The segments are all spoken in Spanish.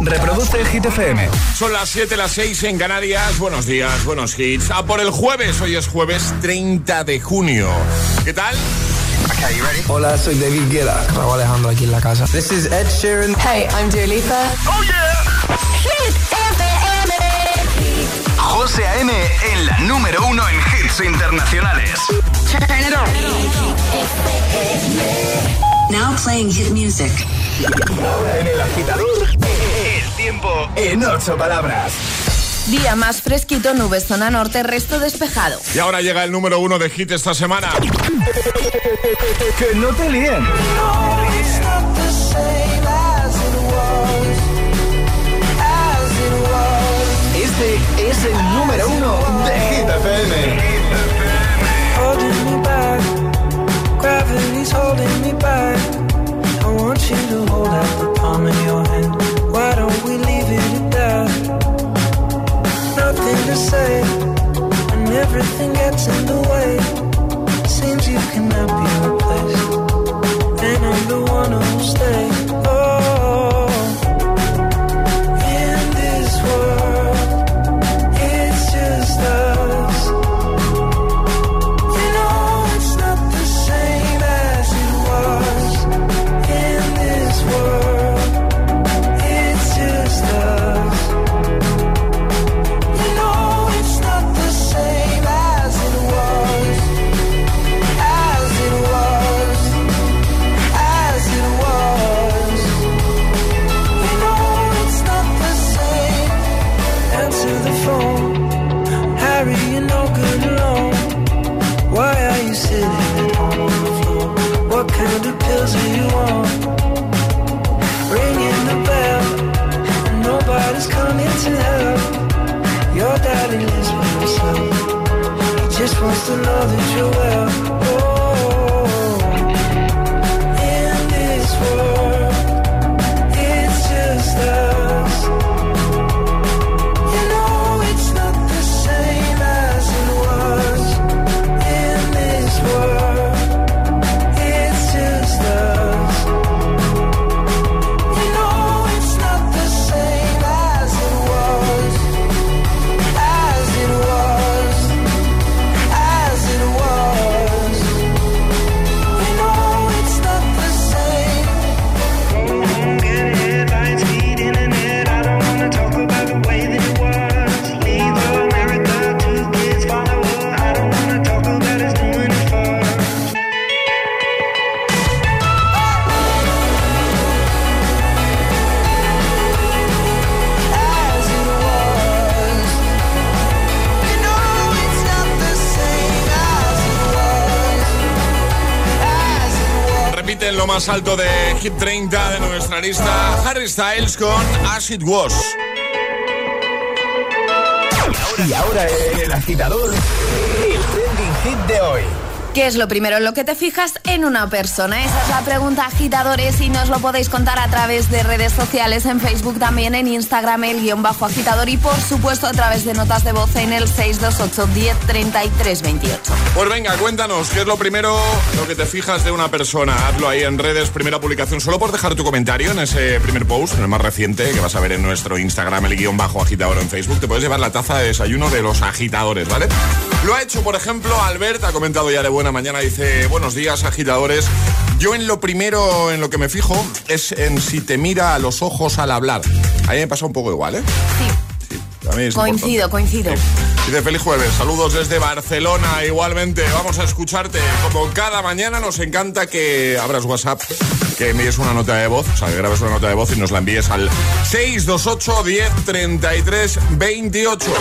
Reproduce Hit FM. Son las 7, las 6 en Canarias. Buenos días, buenos hits. A por el jueves. Hoy es jueves 30 de junio. ¿Qué tal? Okay, you ready? Hola, soy David Guetta. Raúl Alejandro aquí en la casa. This is Ed Sheeran. Hey, I'm Dua Lipa. Oh yeah. Hit FM. José A.M. en la número uno en hits internacionales. Turn it on. Now playing hit music. Ahora en el agitador, tiempo en ocho palabras. Día más fresquito, nubes zona norte, resto despejado. Y ahora llega el número uno de hit esta semana. Que no te líen. Este es el número uno de Hit FM. Say, and everything gets in the way. Seems you cannot be replaced, just wants to know that you're más alto de Hit 30 de nuestra lista Harry Styles con As It Was. Y ahora el agitador, el trending hit de hoy. ¿Qué es lo primero en lo que te fijas en una persona? Esa es la pregunta, agitadores, y nos lo podéis contar a través de redes sociales, en Facebook también, en Instagram, el guion bajo agitador, y por supuesto a través de notas de voz en el 628 10 33 28. Pues venga, cuéntanos, ¿qué es lo primero lo que te fijas de una persona? Hazlo ahí en redes, primera publicación, solo por dejar tu comentario en ese primer post, en el más reciente, que vas a ver en nuestro Instagram, el guion bajo agitador en Facebook. Te puedes llevar la taza de desayuno de los agitadores, ¿vale? Lo ha hecho, por ejemplo, Albert, ha comentado ya de buena mañana, dice, buenos días, agitadores. Yo en lo primero en lo que me fijo es en si te mira a los ojos al hablar. A mí me pasa un poco igual, ¿eh? Sí, Sí, a mí es coincido, importante. coincido. Dice feliz jueves, saludos desde Barcelona. Igualmente, vamos a escucharte. Como cada mañana, nos encanta que abras WhatsApp, que envíes una nota de voz, o sea, que grabes una nota de voz y nos la envíes al 628 10 33 28.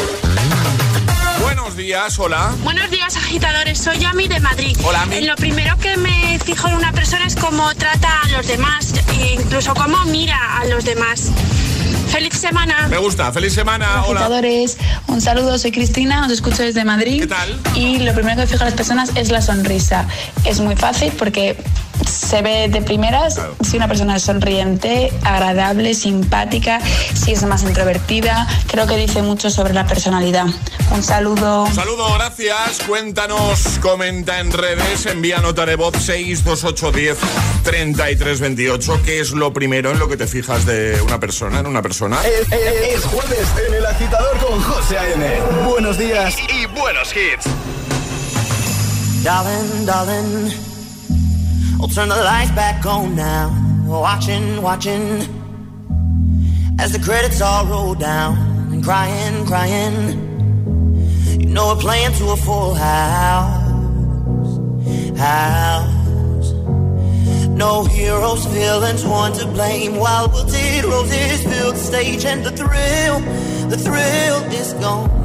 Buenos días, hola. Buenos días, agitadores. Soy Yami de Madrid. Hola, Ami. Lo primero que me fijo en una persona es cómo trata a los demás, e incluso cómo mira a los demás. ¡Feliz semana! Me gusta, feliz semana, hola. agitadores, un saludo, soy Cristina, os escucho desde Madrid. ¿Qué tal? Y lo primero que me fijo a las personas es la sonrisa. Es muy fácil porque se ve de primeras Claro. si una persona es sonriente, agradable, simpática, si es más introvertida. Creo que dice mucho sobre la personalidad. Un saludo. Un saludo, gracias. Cuéntanos, comenta en redes, envía nota de voz 62810 3328. ¿Qué es lo primero en lo que te fijas de una persona, en una persona? Es, es- es jueves en el agitador con José A.M. Buenos días y buenos hits. Darling, darling, I'll turn the lights back on now. Watching, watching, as the credits all roll down. And crying, crying, you know we're playing to a full house. House. No heroes, villains, one to blame. While we'll wilted roses fill the stage, and the thrill, the thrill is gone.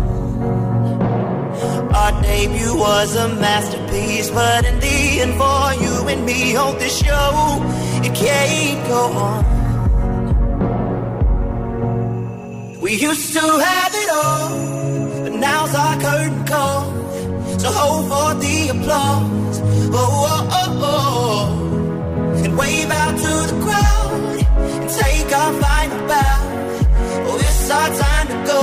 Our debut was a masterpiece, but in the end, for you and me, on this show, it can't go on. We used to have it all, but now's our curtain call. So hold for the applause, oh, oh, oh, oh. and wave out to the crowd, and take our final bow. Oh, it's our time to go,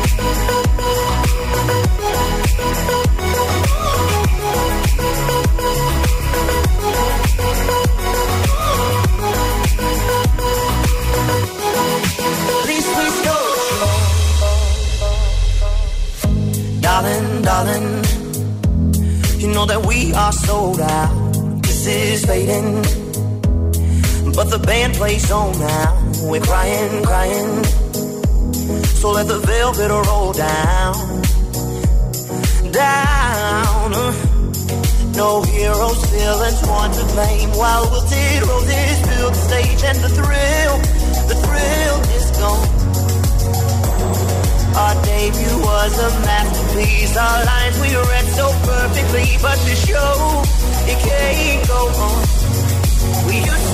Darling, you know that we are sold out. This is fading, but the band plays on now. We're crying, crying. So let the velvet roll down, down. No heroes, villains, one to blame. While wilted roses fill the stage, and the thrill, the thrill is gone. Our debut was a masterpiece. Our lines we read so perfectly, but the show it can't go on. We used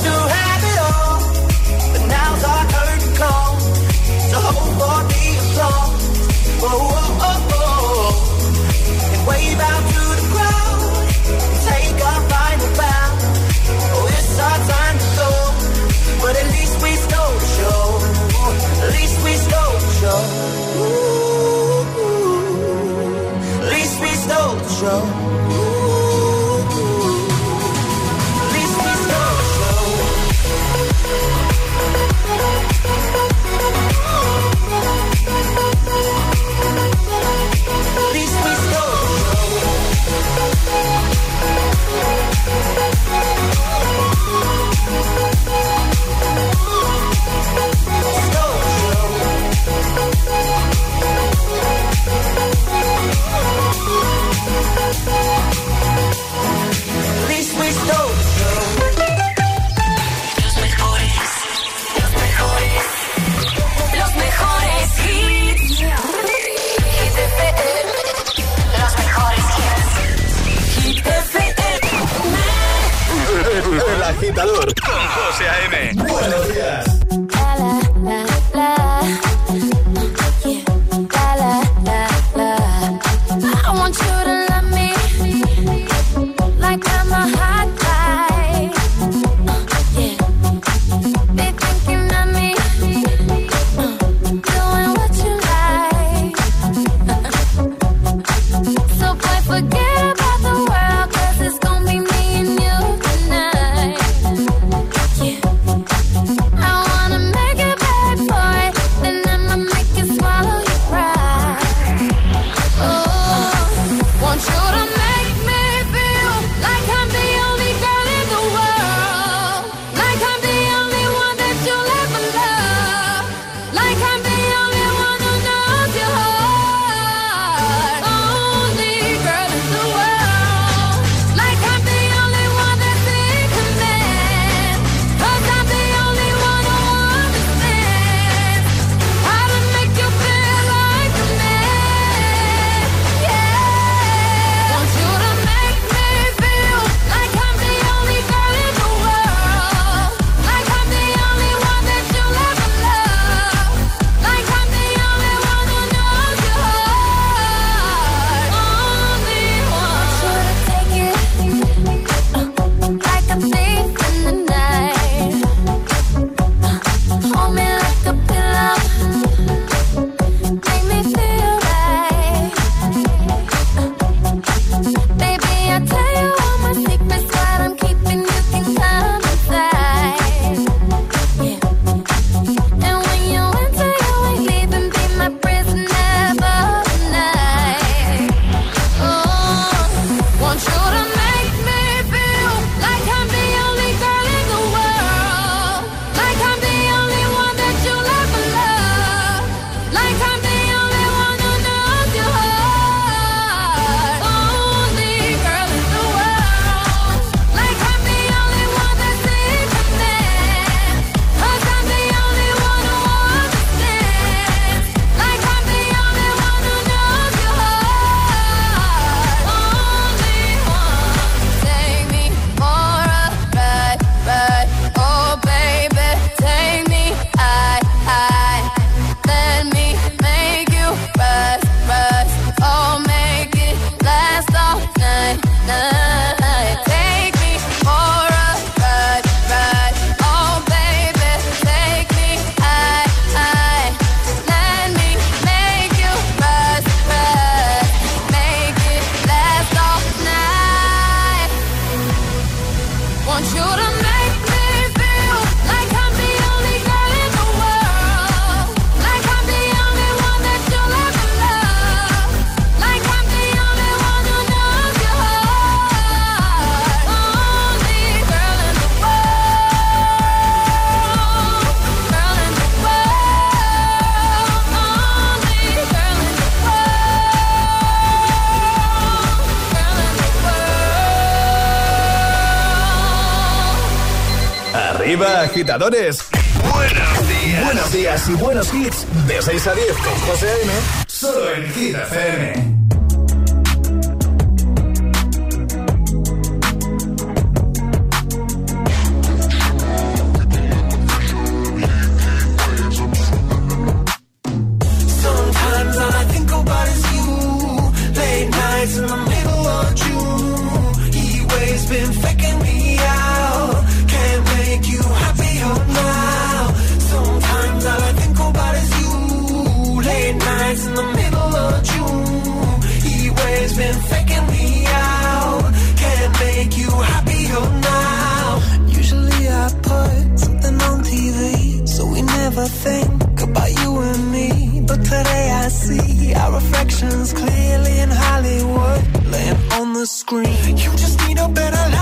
just need a better life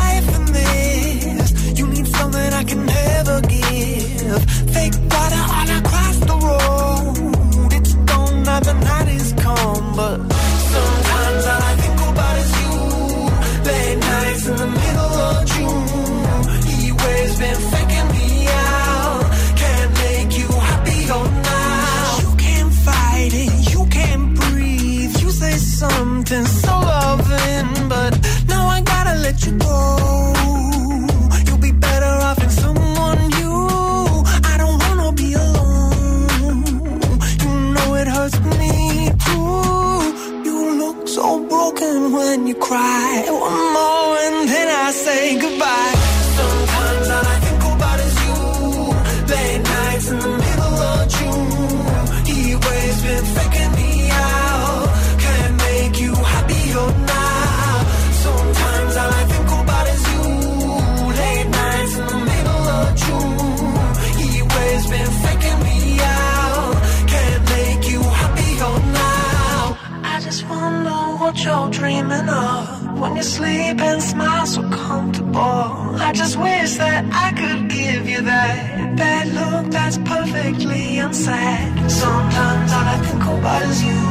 that's perfectly unsaid. Sometimes all I think about is you.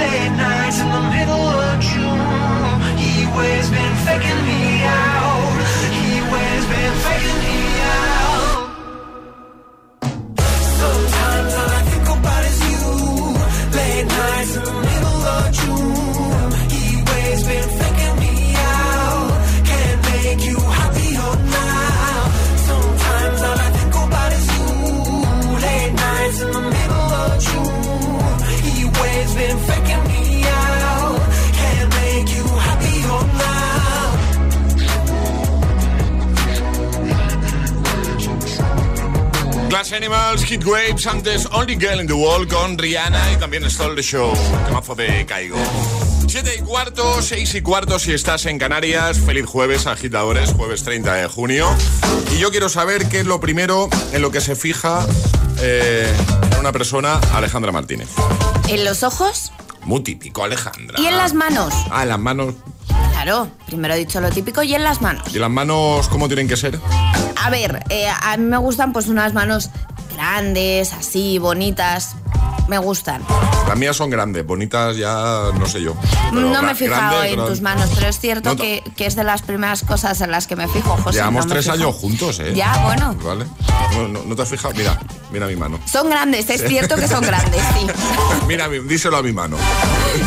Late nights in the middle of June. He waves been faking me out. He waves been faking me Glass Animals, Hit Waves, antes Only Girl in the Wall con Rihanna y también Stole the Show, temazo de Caigo. 7 y cuarto, 6 y cuarto si estás en Canarias. Feliz jueves, agitadores, jueves 30 de junio. Y yo quiero saber qué es lo primero en lo que se fija eh, una persona, Alejandra Martínez. ¿En los ojos? Muy típico, Alejandra. ¿Y en las manos? Ah, en las manos. Claro, primero he dicho lo típico y en las manos. ¿Y las manos cómo tienen que ser? A ver, eh, a mí me gustan pues unas manos grandes, así, bonitas. Me gustan. Las mías son grandes, bonitas ya no sé yo. No me he fijado grandes, en tus manos, pero es cierto No, que, que es de las primeras cosas en las que me fijo, José. Llevamos no tres fijo. años juntos, ¿eh? Ya, bueno. Vale. No, no- no te has fijado. Mira, mira mi mano. Son grandes, es cierto que son grandes, sí. Mira, mi- díselo a mi mano.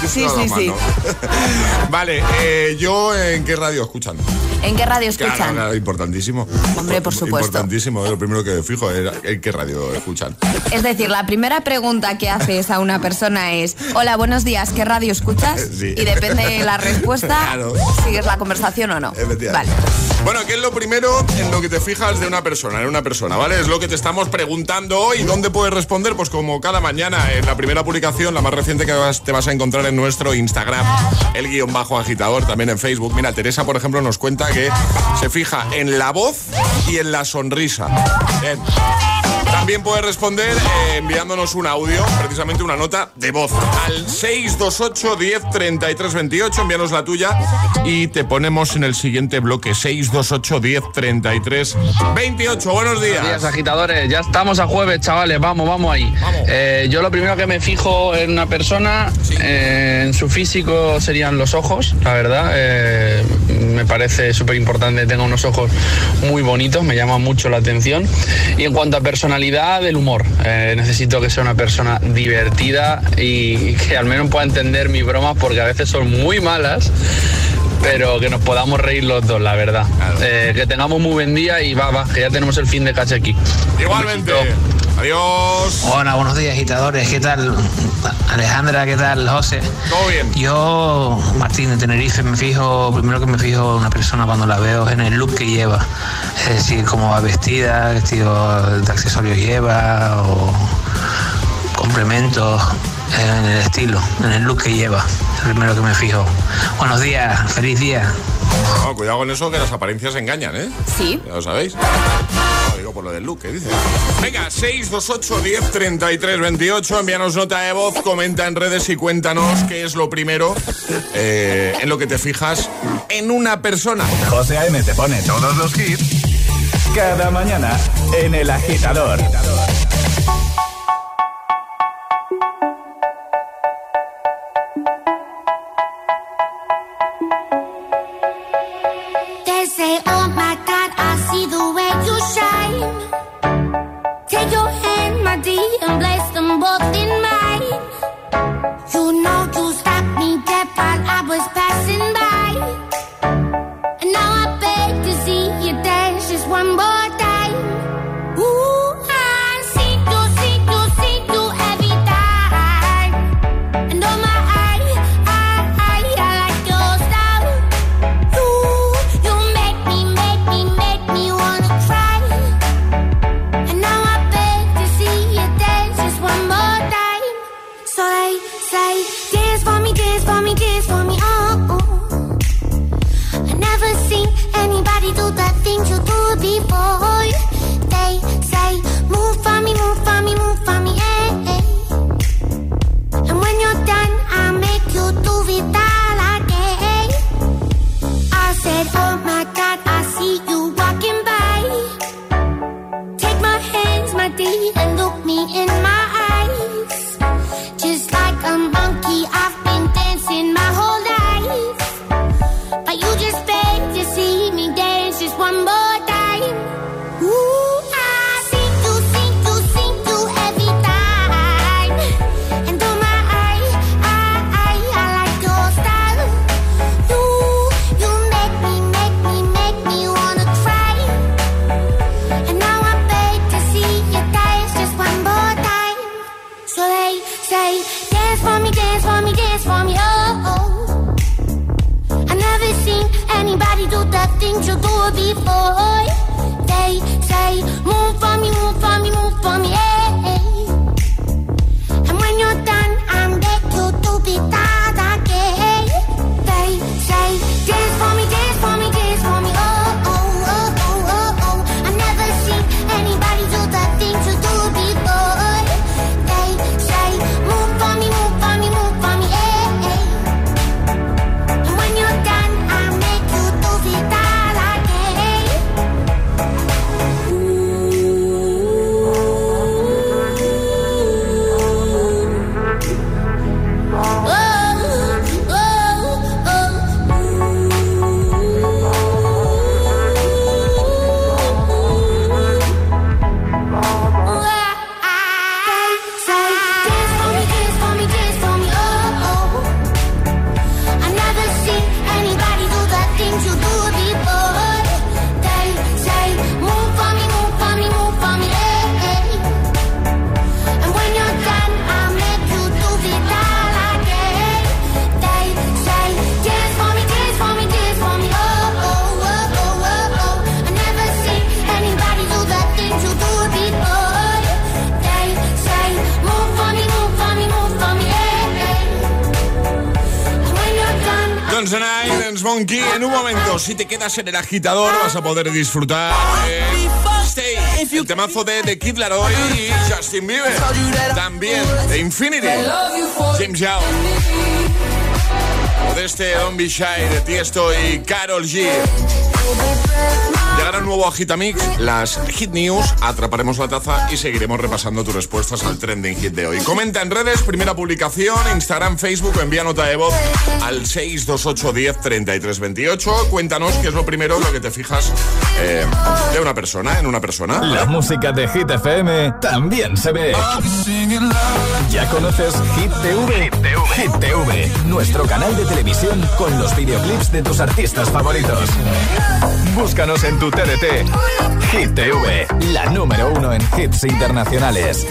Sí, Díselo sí, sí. mano. vale, eh, yo en qué radio escuchan. ¿En qué radio escuchan? claro, importantísimo. Hombre, por supuesto. Importantísimo, es lo primero que me fijo, era en qué radio escuchan. Es decir, la primera pregunta que haces a una persona es, hola, buenos días, ¿qué radio escuchas? Sí. Y depende de la respuesta, Claro. sigues la conversación o no. Vale. Bueno, ¿qué es lo primero en lo que te fijas de una persona, en una persona, ¿vale? Es lo que te estamos preguntando hoy. ¿Dónde puedes responder? Pues como cada mañana en la primera publicación, la más reciente que vas- te vas a encontrar en nuestro Instagram, el guion bajo agitador, también en Facebook. Mira, Teresa, por ejemplo, nos cuenta que se fija en la voz y en la sonrisa. Bien. También puedes responder eh, enviándonos un audio, precisamente una nota de voz, al 628 10 33 28. Envíanos la tuya y te ponemos en el siguiente bloque: 628 10 33 28. Buenos días. Buenos días, agitadores. Ya estamos a jueves, chavales. Vamos, vamos ahí. Eh, yo lo primero que me fijo en una persona, eh, en su físico, serían los ojos, la verdad. Me parece súper importante que tenga unos ojos muy bonitos, me llama mucho la atención. Y en cuanto a personalidad, el humor. Eh, necesito que sea una persona divertida y que al menos pueda entender mis bromas porque a veces son muy malas pero que nos podamos reír los dos, la verdad. Eh, que tengamos muy buen día y va, va, que ya tenemos el fin de caché aquí. Igualmente. Adiós. Hola, buenos días, agitadores. ¿Qué tal? Alejandra, ¿qué tal? José. Todo bien. Yo, Martín de Tenerife, me fijo, primero que me fijo en una persona cuando la veo es en el look que lleva. Es decir, cómo va vestida, qué estilo de accesorios lleva o complementos en el estilo, en el look que lleva. Es lo primero que me fijo. Buenos días, feliz día. No, cuidado con eso que las apariencias engañan, ¿eh? Sí. Ya lo sabéis. Digo por lo del look, ¿qué dices? Venga, 628 10 33 28. Envíanos nota de voz, comenta en redes y cuéntanos qué es lo primero eh, en lo que te fijas en una persona. José A.M. te pone todos los hits cada mañana en El Agitador. En el agitador, vas a poder disfrutar de Stay. El temazo de The Kid Laroi y Justin Bieber. También de Infinity. James Young. O de este Don't Be Shy de Tiesto y Carol G. Llegará un nuevo Agitamix, las Hit News, atraparemos la taza y seguiremos repasando tus respuestas al trending hit de hoy. Comenta en redes, primera publicación, Instagram, Facebook, envía nota de voz al 628 10 33 28. Cuéntanos qué es lo primero lo que te fijas eh, de una persona, en una persona. La música de Hit FM también se ve. ¿Ya conoces Hit TV? Hit TV, nuestro canal de televisión con los videoclips de tus artistas favoritos. Búscanos en tu TDT. Hit TV, la número uno en hits internacionales.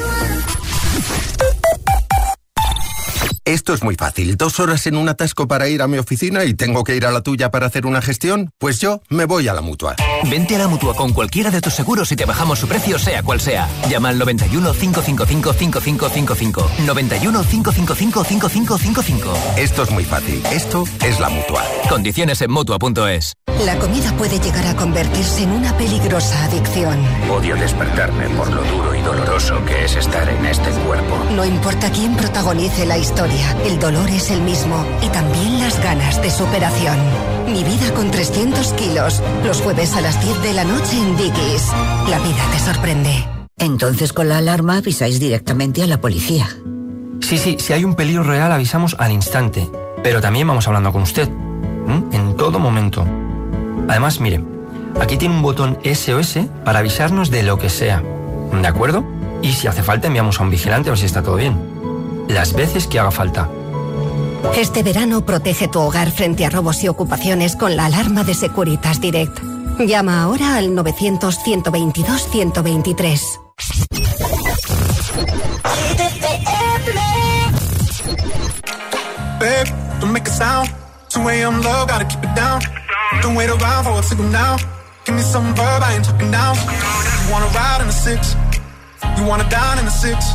Esto es muy fácil. Dos horas en un atasco para ir a mi oficina y tengo que ir a la tuya para hacer una gestión. Pues yo me voy a la mutua. Vente a la mutua con cualquiera de tus seguros y te bajamos su precio, sea cual sea. Llama al 91 555 5555. 91 555 5555. Esto es muy fácil. Esto es la mutua. Condiciones en mutua.es. La comida puede llegar a convertirse en una peligrosa adicción. Odio despertarme por lo duro y doloroso que es estar en este cuerpo. No importa quién protagonice la historia, el dolor es el mismo y también las ganas de superación. Mi vida con 300 kilos, los jueves a las 10 de la noche en Dickies. La vida te sorprende. Entonces con la alarma avisáis directamente a la policía. Sí, sí, si hay un peligro real avisamos al instante. Pero también vamos hablando con usted. En todo momento. Además, mire, aquí tiene un botón SOS para avisarnos de lo que sea. ¿De acuerdo? Y si hace falta enviamos a un vigilante a ver si está todo bien. Las veces que haga falta. Este verano protege tu hogar frente a robos y ocupaciones con la alarma de Securitas Direct. Llama ahora al 900-122-123. Babe, don't make a sound. 2 a.m. low, gotta keep it down. Don't wait around for a signal now. Give me some verb, I ain't talking down. You wanna ride in the six? You wanna dine in the six?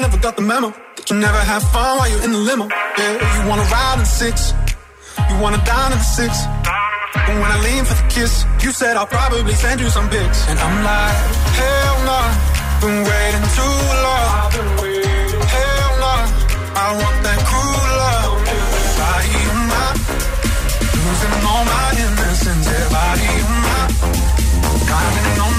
Never got the memo. That you never have fun while you're in the limo. Yeah, you wanna ride in the six, you wanna dine in the six. But when I lean for the kiss, you said I'll probably send you some pics. And I'm like, hell nah, been waiting too long. Hell nah, I want that cruel love. Body on my, losing all my innocence. Yeah, body on my. Driving on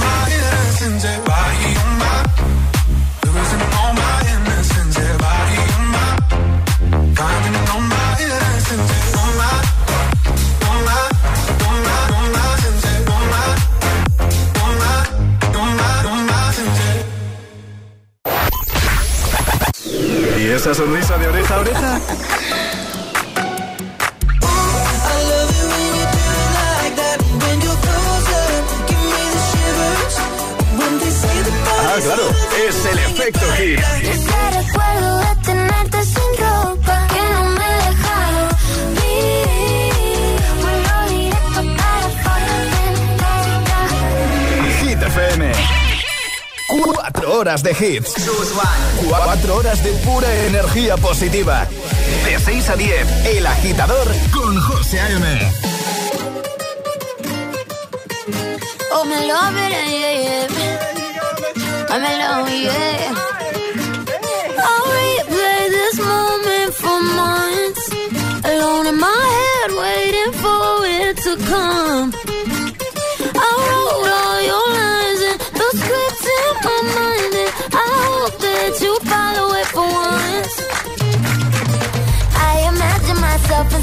esa sonrisa de oreja a oreja? Ah, claro, es el efecto hit. Ese recuerdo de tenerte sin ropa que no me dejaron vivir. Vuelo directo para Hit FM. Cuatro horas de hits. Cuatro horas de pura energía positiva. De 6 a 10, El Agitador con José A.M. Oh, me love it, yeah, yeah. I'm alone, yeah. I'll replay this moment for months. Alone in my head, waiting for it to come.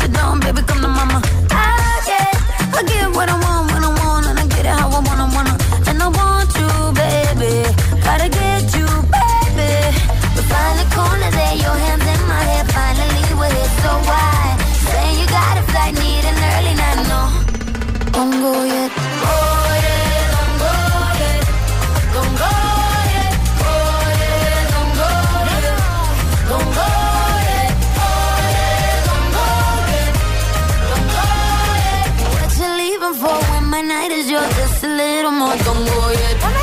what you done, baby, come to mama. Oh, yeah, I get what I want. for when my night is yours, just a little more. Don't go yet.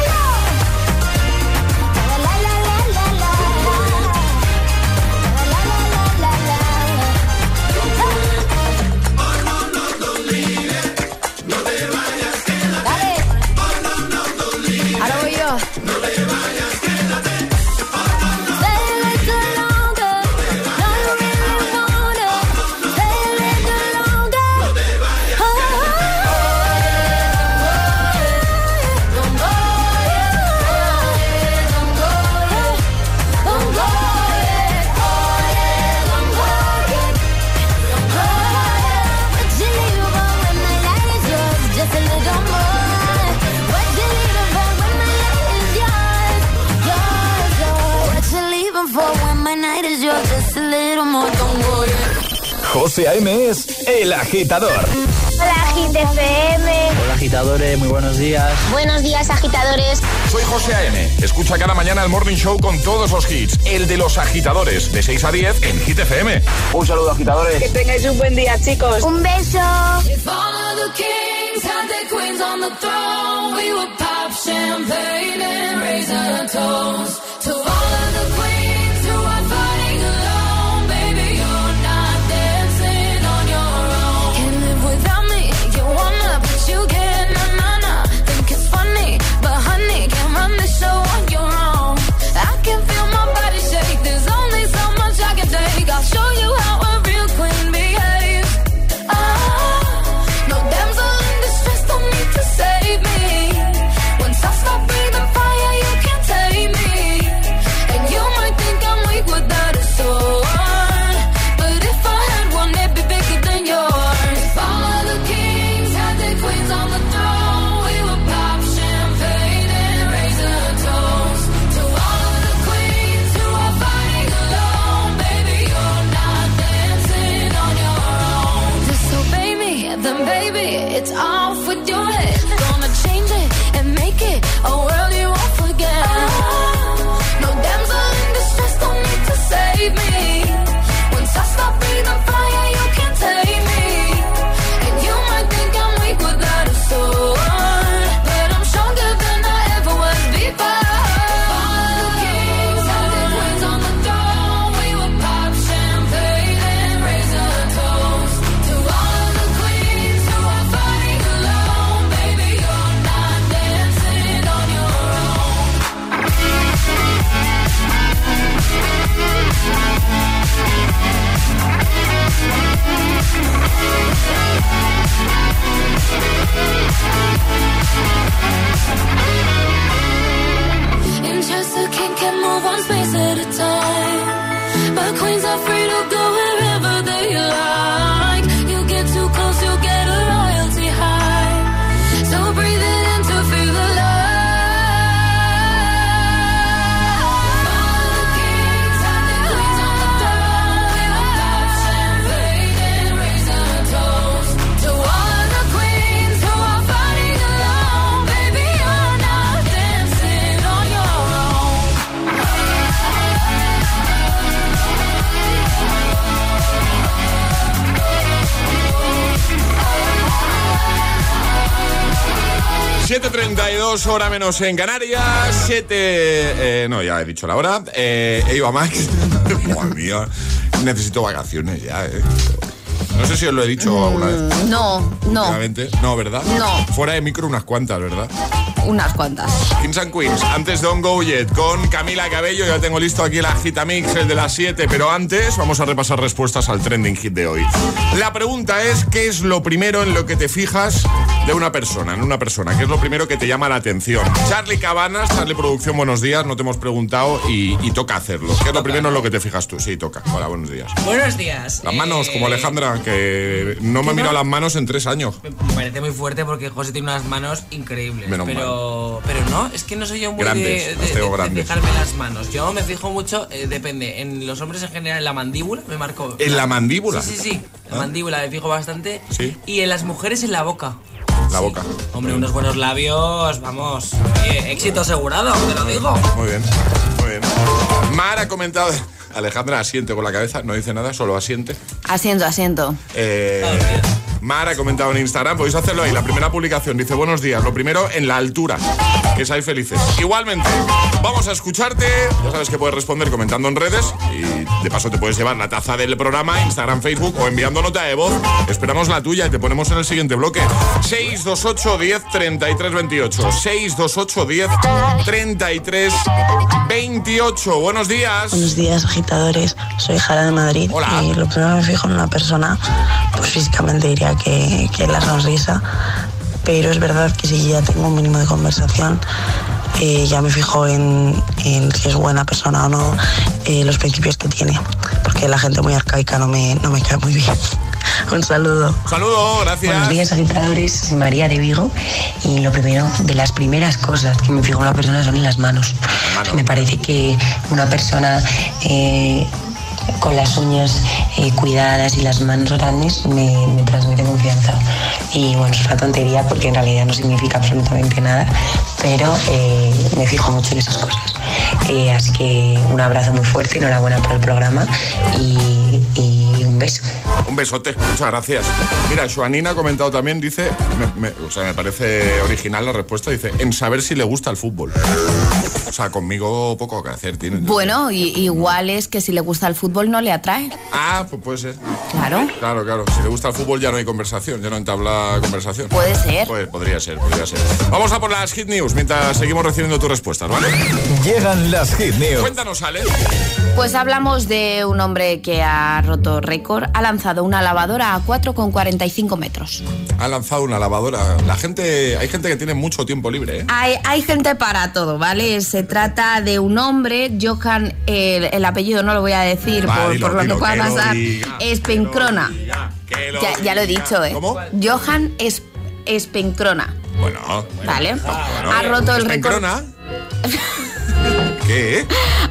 José A.M. es El Agitador. Hola, GTFM. Hola, agitadores, muy buenos días. Buenos días, agitadores. Soy José A.M. Escucha cada mañana el Morning Show con todos los hits. El de los agitadores, de 6 a 10 en GTFM. Un saludo, agitadores. Que tengáis un buen día, chicos. Un beso. spaces 7.32, hora menos en Canarias. 7. Eh, no, ya he dicho la hora. Eh, Eva Max. Madre mía. Necesito vacaciones ya, eh. No sé si os lo he dicho alguna vez. Mm, No, no. No, ¿verdad? No. Fuera de micro unas cuantas, ¿verdad? unas cuantas. Kings and Queens, antes Don't Go Yet, con Camila Cabello. Ya tengo listo aquí la Gita Mix, el de las 7, pero antes vamos a repasar respuestas al trending hit de hoy. La pregunta es: ¿qué es lo primero en lo que te fijas de una persona? En una persona, ¿qué es lo primero que te llama la atención? Charlie Cabanas, Charlie Producción, buenos días. No te hemos preguntado y, y toca hacerlo. ¿Qué es lo primero en lo que te fijas tú? Sí, toca. Hola, buenos días. Buenos días. Las manos, Eh, como Alejandra, que no me ha mirado las manos en tres años. Me parece muy fuerte porque José tiene unas manos increíbles. Menos pero, pero no, es que no soy yo muy Grandes, de, de- de- de fijarme las manos. Yo me fijo mucho, eh, depende. En los hombres en general, en la mandíbula, me marco. ¿En la mandíbula? Sí, sí, sí. La Ah. mandíbula me fijo bastante. Sí. Y en las mujeres en la boca. La boca. Hombre, unos buenos labios, vamos. Oye, éxito asegurado, te lo digo. Muy bien, muy bien. Mar ha comentado. Alejandra asiente con la cabeza, no dice nada, solo asiente. Asiento, asiento. Eh, Mar ha comentado en Instagram, podéis hacerlo ahí. La primera publicación dice: Buenos días. Lo primero, en la altura. Que seáis felices. Igualmente, vamos a escucharte. Ya sabes que puedes responder comentando en redes. Y de paso te puedes llevar la taza del programa, Instagram, Facebook o enviando nota de voz. Esperamos la tuya y te ponemos en el siguiente bloque. 628 10 33 28. 628 10 33 28. Buenos días. Buenos días, agitadores. Soy Jara de Madrid. Y lo primero que me fijo en una persona, pues físicamente diría que, que la sonrisa. Pero es verdad que si ya tengo un mínimo de conversación, eh, ya me fijo en, en si es buena persona o no, eh, los principios que tiene. Porque la gente muy arcaica no me, no me cae muy bien. Un saludo. Saludo, gracias. Buenos días, agitadores. María de Vigo. Y lo primero, de las primeras cosas que me fijo en una persona son en las manos. Me parece que una persona eh, con las uñas eh, cuidadas y las manos grandes me, me transmite confianza. Y bueno, es una tontería porque en realidad no significa absolutamente nada, pero eh, me fijo mucho en esas cosas. Eh, así que un abrazo muy fuerte, enhorabuena por el programa y, y un beso. Un besote, muchas gracias. Mira, Joanina ha comentado también, dice, me, me- o sea, me parece original la respuesta, dice, en saber si le gusta el fútbol. O sea, conmigo poco que hacer tiene. Bueno, y, igual es que si le gusta el fútbol no le atrae. Ah, pues puede ser. Claro. Claro, claro. Si le gusta el fútbol ya no hay conversación, ya no entabla conversación. Puede ser. Pues podría ser, podría ser. Vamos a por las hit news mientras seguimos recibiendo tus respuestas, ¿vale? Llegan las hit news. Cuéntanos, Ale. Pues hablamos de un hombre que ha roto récord, ha lanzado una lavadora a 4,45 metros. Ha lanzado una lavadora. La gente, hay gente que tiene mucho tiempo libre, ¿eh? Hay, hay gente para todo, ¿vale? Se trata de un hombre, Johan, el, el apellido no lo voy a decir por, por lo que pueda que pasar. Espencrona. Ya, ya lo he dicho, ¿eh? ¿Cómo? Johan es, Espencrona, Bueno, ¿vale? bueno. ha roto el récord. ¿Qué?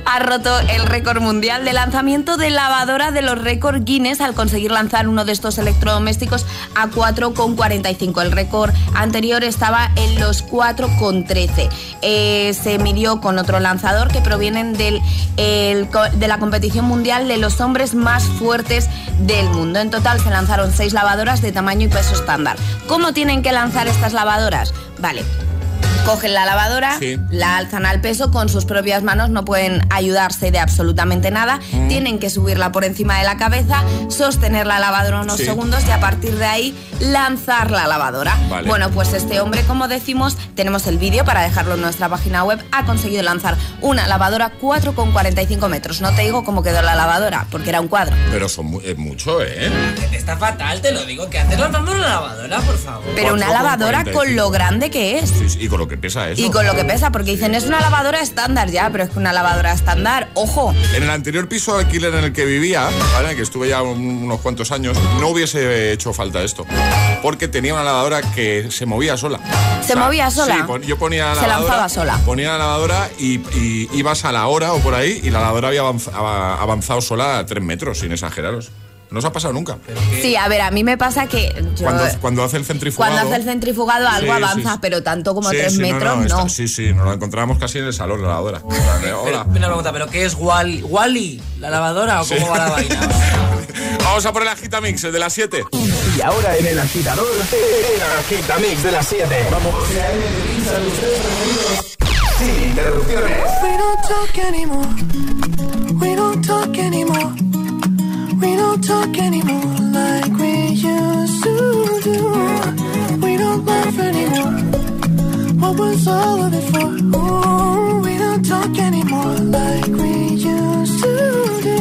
ha roto el récord mundial de lanzamiento de lavadora de los récords Guinness al conseguir lanzar uno de estos electrodomésticos a 4,45. El récord anterior estaba en los 4,13. Eh, se midió con otro lanzador que provienen del, de la competición mundial de los hombres más fuertes del mundo. En total se lanzaron seis lavadoras de tamaño y peso estándar. ¿Cómo tienen que lanzar estas lavadoras? Vale. Cogen la lavadora, Sí. la alzan al peso con sus propias manos, no pueden ayudarse de absolutamente nada, Mm. tienen que subirla por encima de la cabeza, sostener la lavadora unos Sí. segundos y a partir de ahí lanzar la lavadora. Vale. Bueno, pues este hombre, como decimos, tenemos el vídeo para dejarlo en nuestra página web, ha conseguido lanzar una lavadora 4,45 metros. No te digo cómo quedó la lavadora, porque era un cuadro. Pero son mu- es mucho, ¿eh? Está fatal, te lo digo. ¿Qué haces lanzando una lavadora, por favor? Pero una lavadora con lo grande que es. Sí, sí, y con lo que pesa eso. Y con lo que pesa, porque dicen es una lavadora estándar ya, pero es que una lavadora estándar, ojo. En el anterior piso de alquiler en el que vivía, ¿vale? que estuve ya un- unos cuantos años, no hubiese hecho falta esto. Porque tenía una lavadora que se movía sola. ¿Se movía sola? Sí, pon- yo ponía la Se lavadora. lanzaba sola. Ponía la lavadora y, y ibas a la hora o por ahí y la lavadora había avanz- ava- avanzado sola a tres metros, sin exageraros. No os ha pasado nunca. Sí, a ver, a mí me pasa que yo- Cuando, cuando hace el centrifugado. cuando hace el centrifugado algo Sí, avanza, sí. pero tanto como Sí, tres sí, metros, no. está- sí, sí, nos la encontrábamos casi en el salón, la lavadora. Hola. Una pregunta, ¿pero qué es Wally? ¿Wally? ¿La lavadora o Sí. cómo va la vaina? Vamos a poner el Agitamix, el de las 7. Y ahora en el agitador, el Agitamix de las 7. Vamos. Sin interrupciones. We don't talk anymore. We don't talk anymore. Don't talk anymore like we used to do. We don't laugh anymore. What was all of it for? Ooh, we don't talk anymore like we used to do.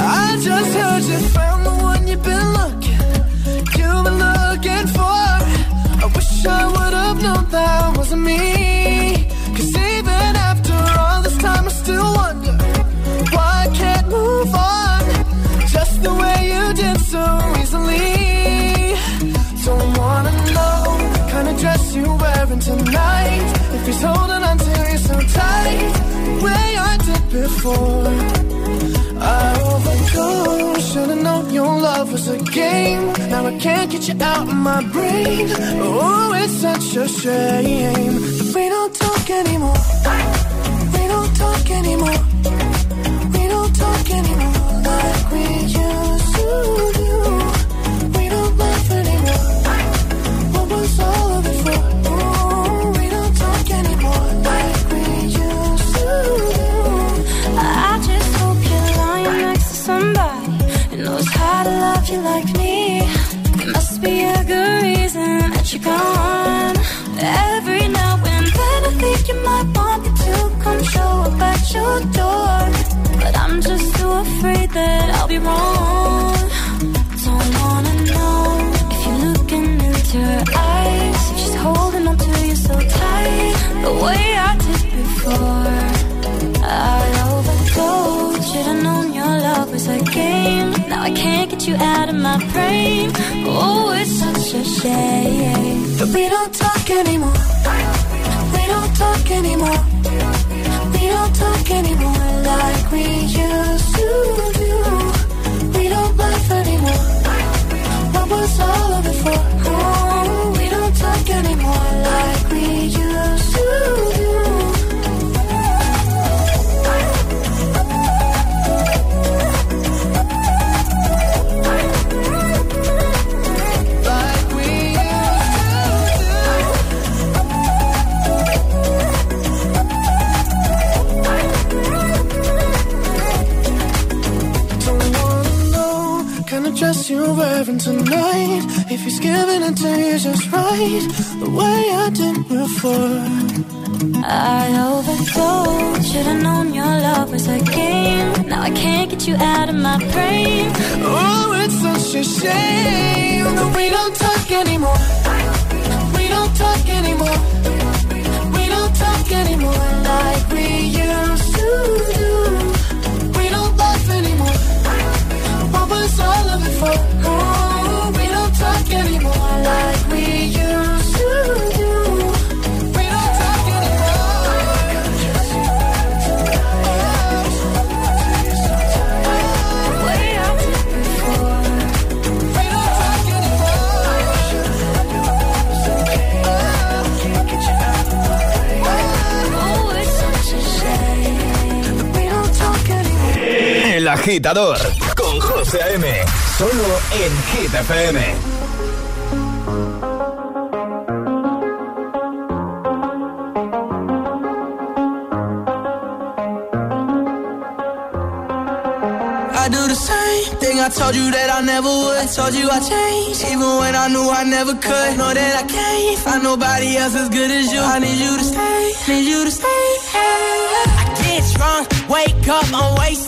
I just heard you found the one you've been looking, you've been looking for. I wish I would have known that wasn't me. Before. I overdosed, should've known your love was a game. Now I can't get you out of my brain. Oh, it's such a shame. We don't talk anymore. We don't talk anymore. Gone. Every now and then I think you might want me to come show up at your door. But I'm just too afraid that I'll be wrong. Don't wanna know if you're looking into her eyes. If she's holding on to you so tight, the way I did before. I overdosed. Should've known your love was a game. Now I can't get you out of my brain. Oh, it's such a shame. But we don't talk anymore. We don't talk anymore. We don't talk anymore like we used to do. We don't laugh anymore. What was all of it for? Dress tonight. If he's giving it to you just right, the way I did before. I overdosed. Should've known your love was a game. Now I can't get you out of my brain. Oh, it's such a shame that we don't talk anymore. We don't talk anymore. We don't talk anymore like we used to do. We don't laugh anymore. What was all of it for? Con José A.M. Solo en Hit. I do the same thing I told you that I never would. Told you I changed, even when I knew I never could. Know that I can't find nobody else as good as you. I need you to stay, need you to stay. I get drunk, wake up, I'm wasted.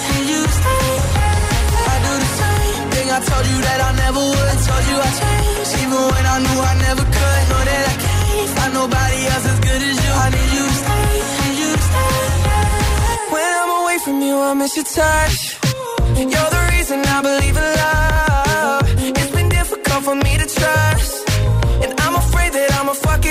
I do the same thing. I told you that I never would. Told you I'd change, even when I knew I never could. Know that I can't find nobody else as good as you. I need you to stay, need you to stay. When I'm away from you, I miss your touch. You're the reason I believe in love. It's been difficult for me to trust, and I'm afraid that I'm a fucking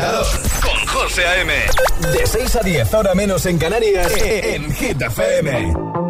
agitador con José A.M. De 6 a 10, ahora menos en Canarias, en Hit FM.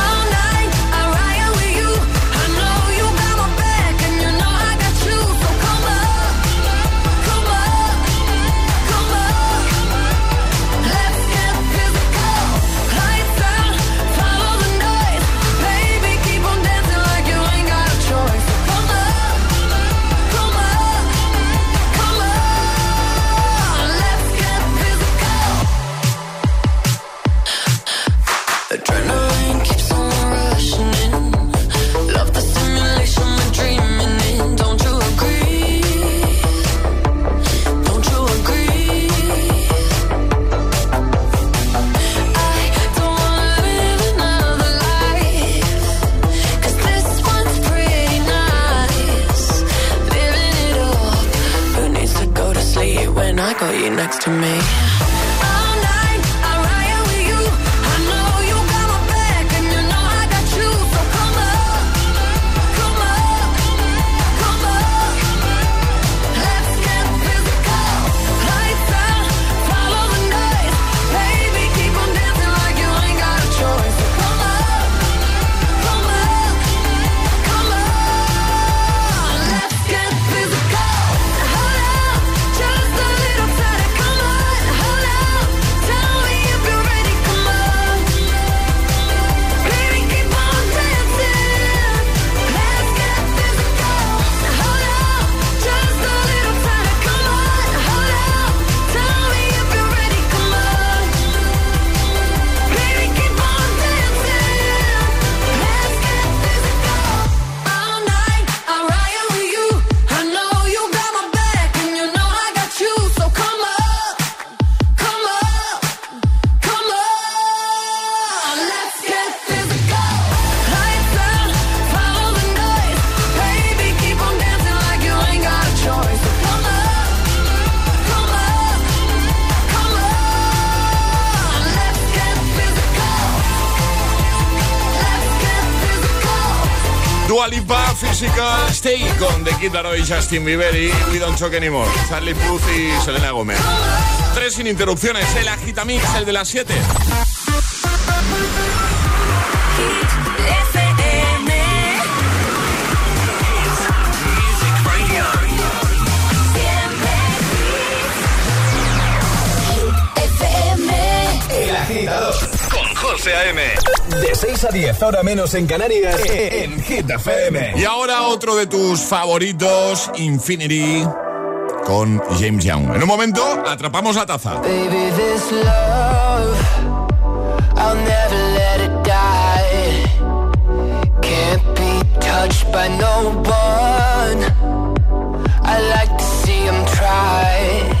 Kid Laroi, Justin Bieber y We Don't Talk Anymore. Charlie Puth y Selena Gomez. Tres sin interrupciones, el Agitamix, el de las 7. El agitador José A.M. De 6 a 10, ahora menos en Canarias, en Hit FM. Y ahora otro de tus favoritos, Infinity, con James Young. En un momento, atrapamos la taza. Baby, this love, I'll never let it die. Can't be touched by no one. I like to see him try.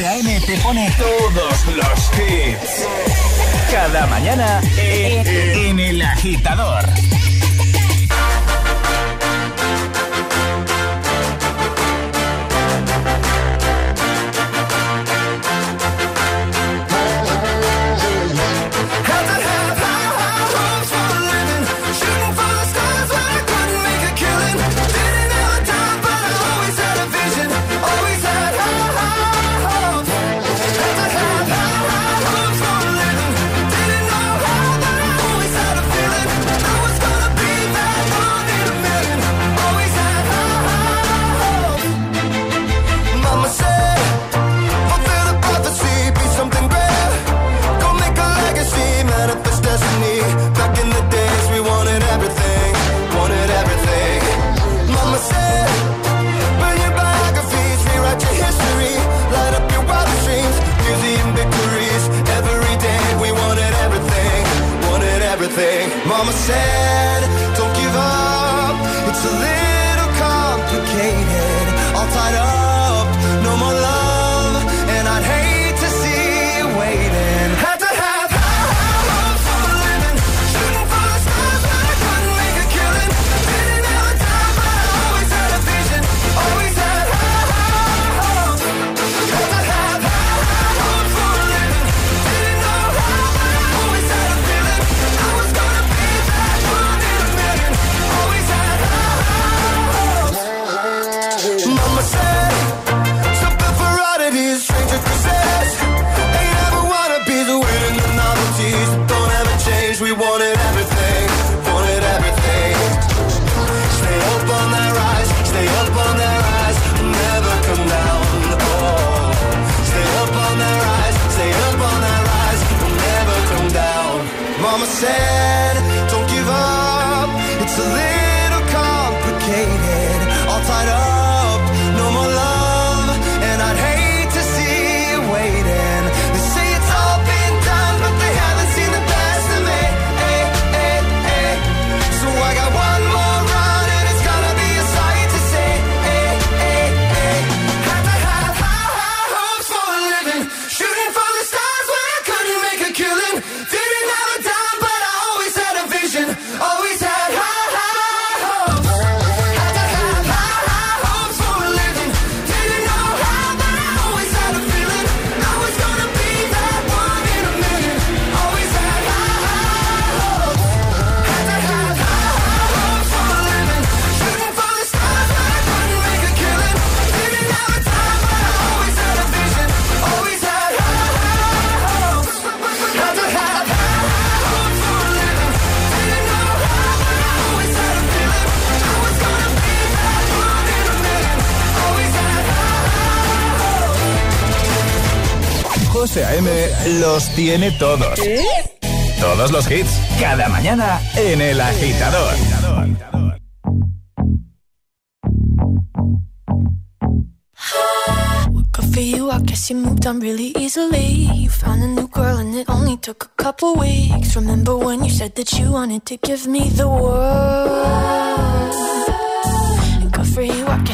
M te pone todos los hits. Cada mañana en el agitador. los tiene todos. ¿Eh? Todos los hits, cada mañana en El Agitador. For you, I guess you moved on really easily. You found a new girl, and it only took a couple weeks. Remember when you said that you wanted to give me the world?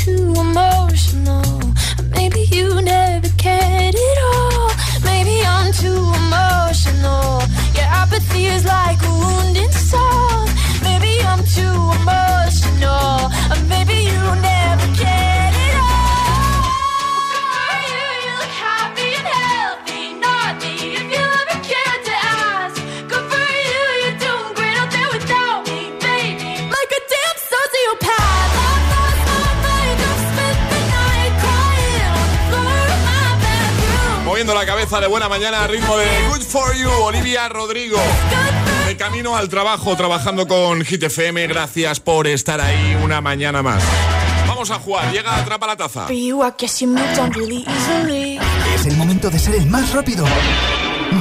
to de buena mañana a ritmo de Good For You, Olivia Rodrigo. De camino al trabajo, trabajando con Hit FM. Gracias por estar ahí una mañana más. Vamos a jugar, llega Atrapa la Taza. Es el momento de ser el más rápido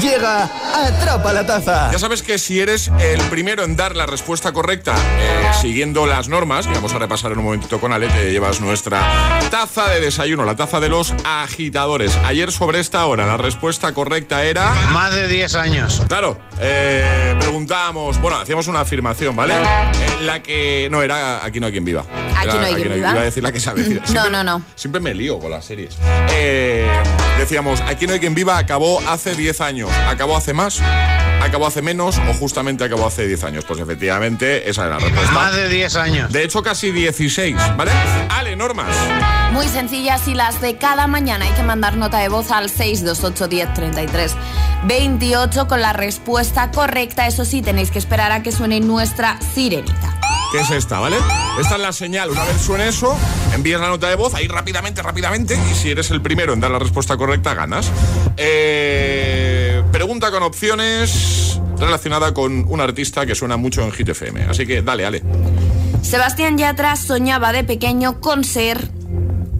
Llega Atrapa la Taza. Ya sabes que si eres el primero en dar la respuesta correcta, eh, siguiendo las normas, que vamos a repasar en un momentito con Ale, te llevas nuestra taza de desayuno, la taza de los agitadores. Ayer sobre esta hora la respuesta correcta era... Más de 10 años. Claro, eh, preguntábamos, bueno, hacíamos una afirmación, ¿vale? En la que... No, era Aquí no hay quien viva. Aquí no hay quien viva. Iba a decir la que sabe. no, no, no. Siempre me lío con las series. Eh, decíamos, Aquí no hay quien viva acabó hace 10 años. ¿Acabó hace más? ¿Acabó hace menos o justamente acabó hace 10 años? Pues efectivamente, esa era la respuesta. Más de 10 años. De hecho, casi 16, ¿vale? Ale, normas. Muy sencillas y las de cada mañana. Hay que mandar nota de voz al 628 10 28 con la respuesta correcta. Eso sí, tenéis que esperar a que suene nuestra sirenita que es esta, ¿vale? Esta es la señal. Una vez suene eso, envías la nota de voz ahí rápidamente, rápidamente. Y si eres el primero en dar la respuesta correcta, ganas. Eh, pregunta con opciones relacionada con un artista que suena mucho en Hit FM. Así que dale, dale. Sebastián Yatra soñaba de pequeño con ser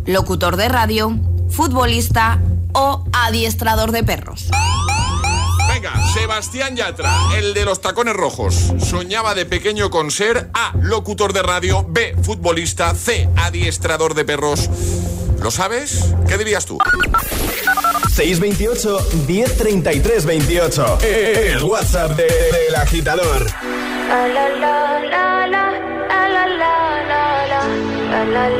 locutor de radio, futbolista o adiestrador de perros. Sebastián Yatra, el de los tacones rojos, soñaba de pequeño con ser A, locutor de radio, B, futbolista, C, adiestrador de perros. ¿Lo sabes? ¿Qué dirías tú? 628 1033 28. El WhatsApp del agitador. I'm not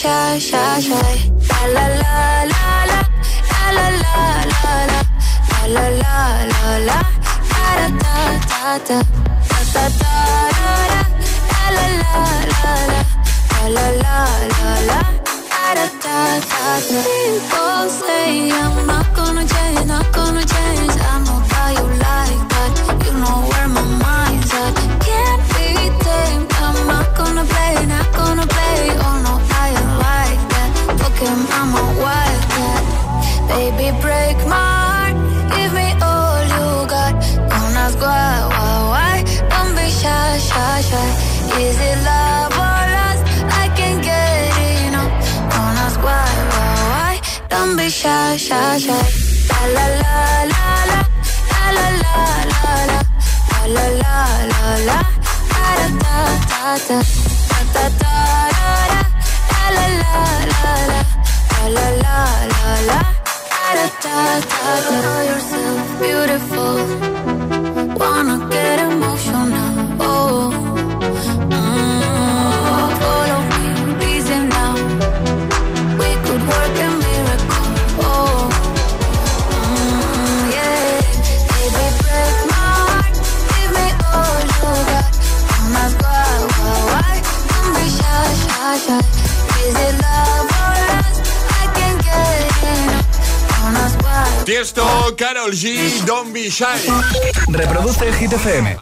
shy, shy, shy. La la la la la, la la la la la, la la la da da da da, da da da da la la la la la, la la la da da da da. People say I'm not gonna change, not gonna change. I know shy, shy, shy. La la la la la, la la la la la, la la la la la, da da da da, da da da da, la la la la la, la la la la, da da da da. Know yourself beautiful, wanna Tiesto, Carol G, Don't Be Shy. Reproduce FM.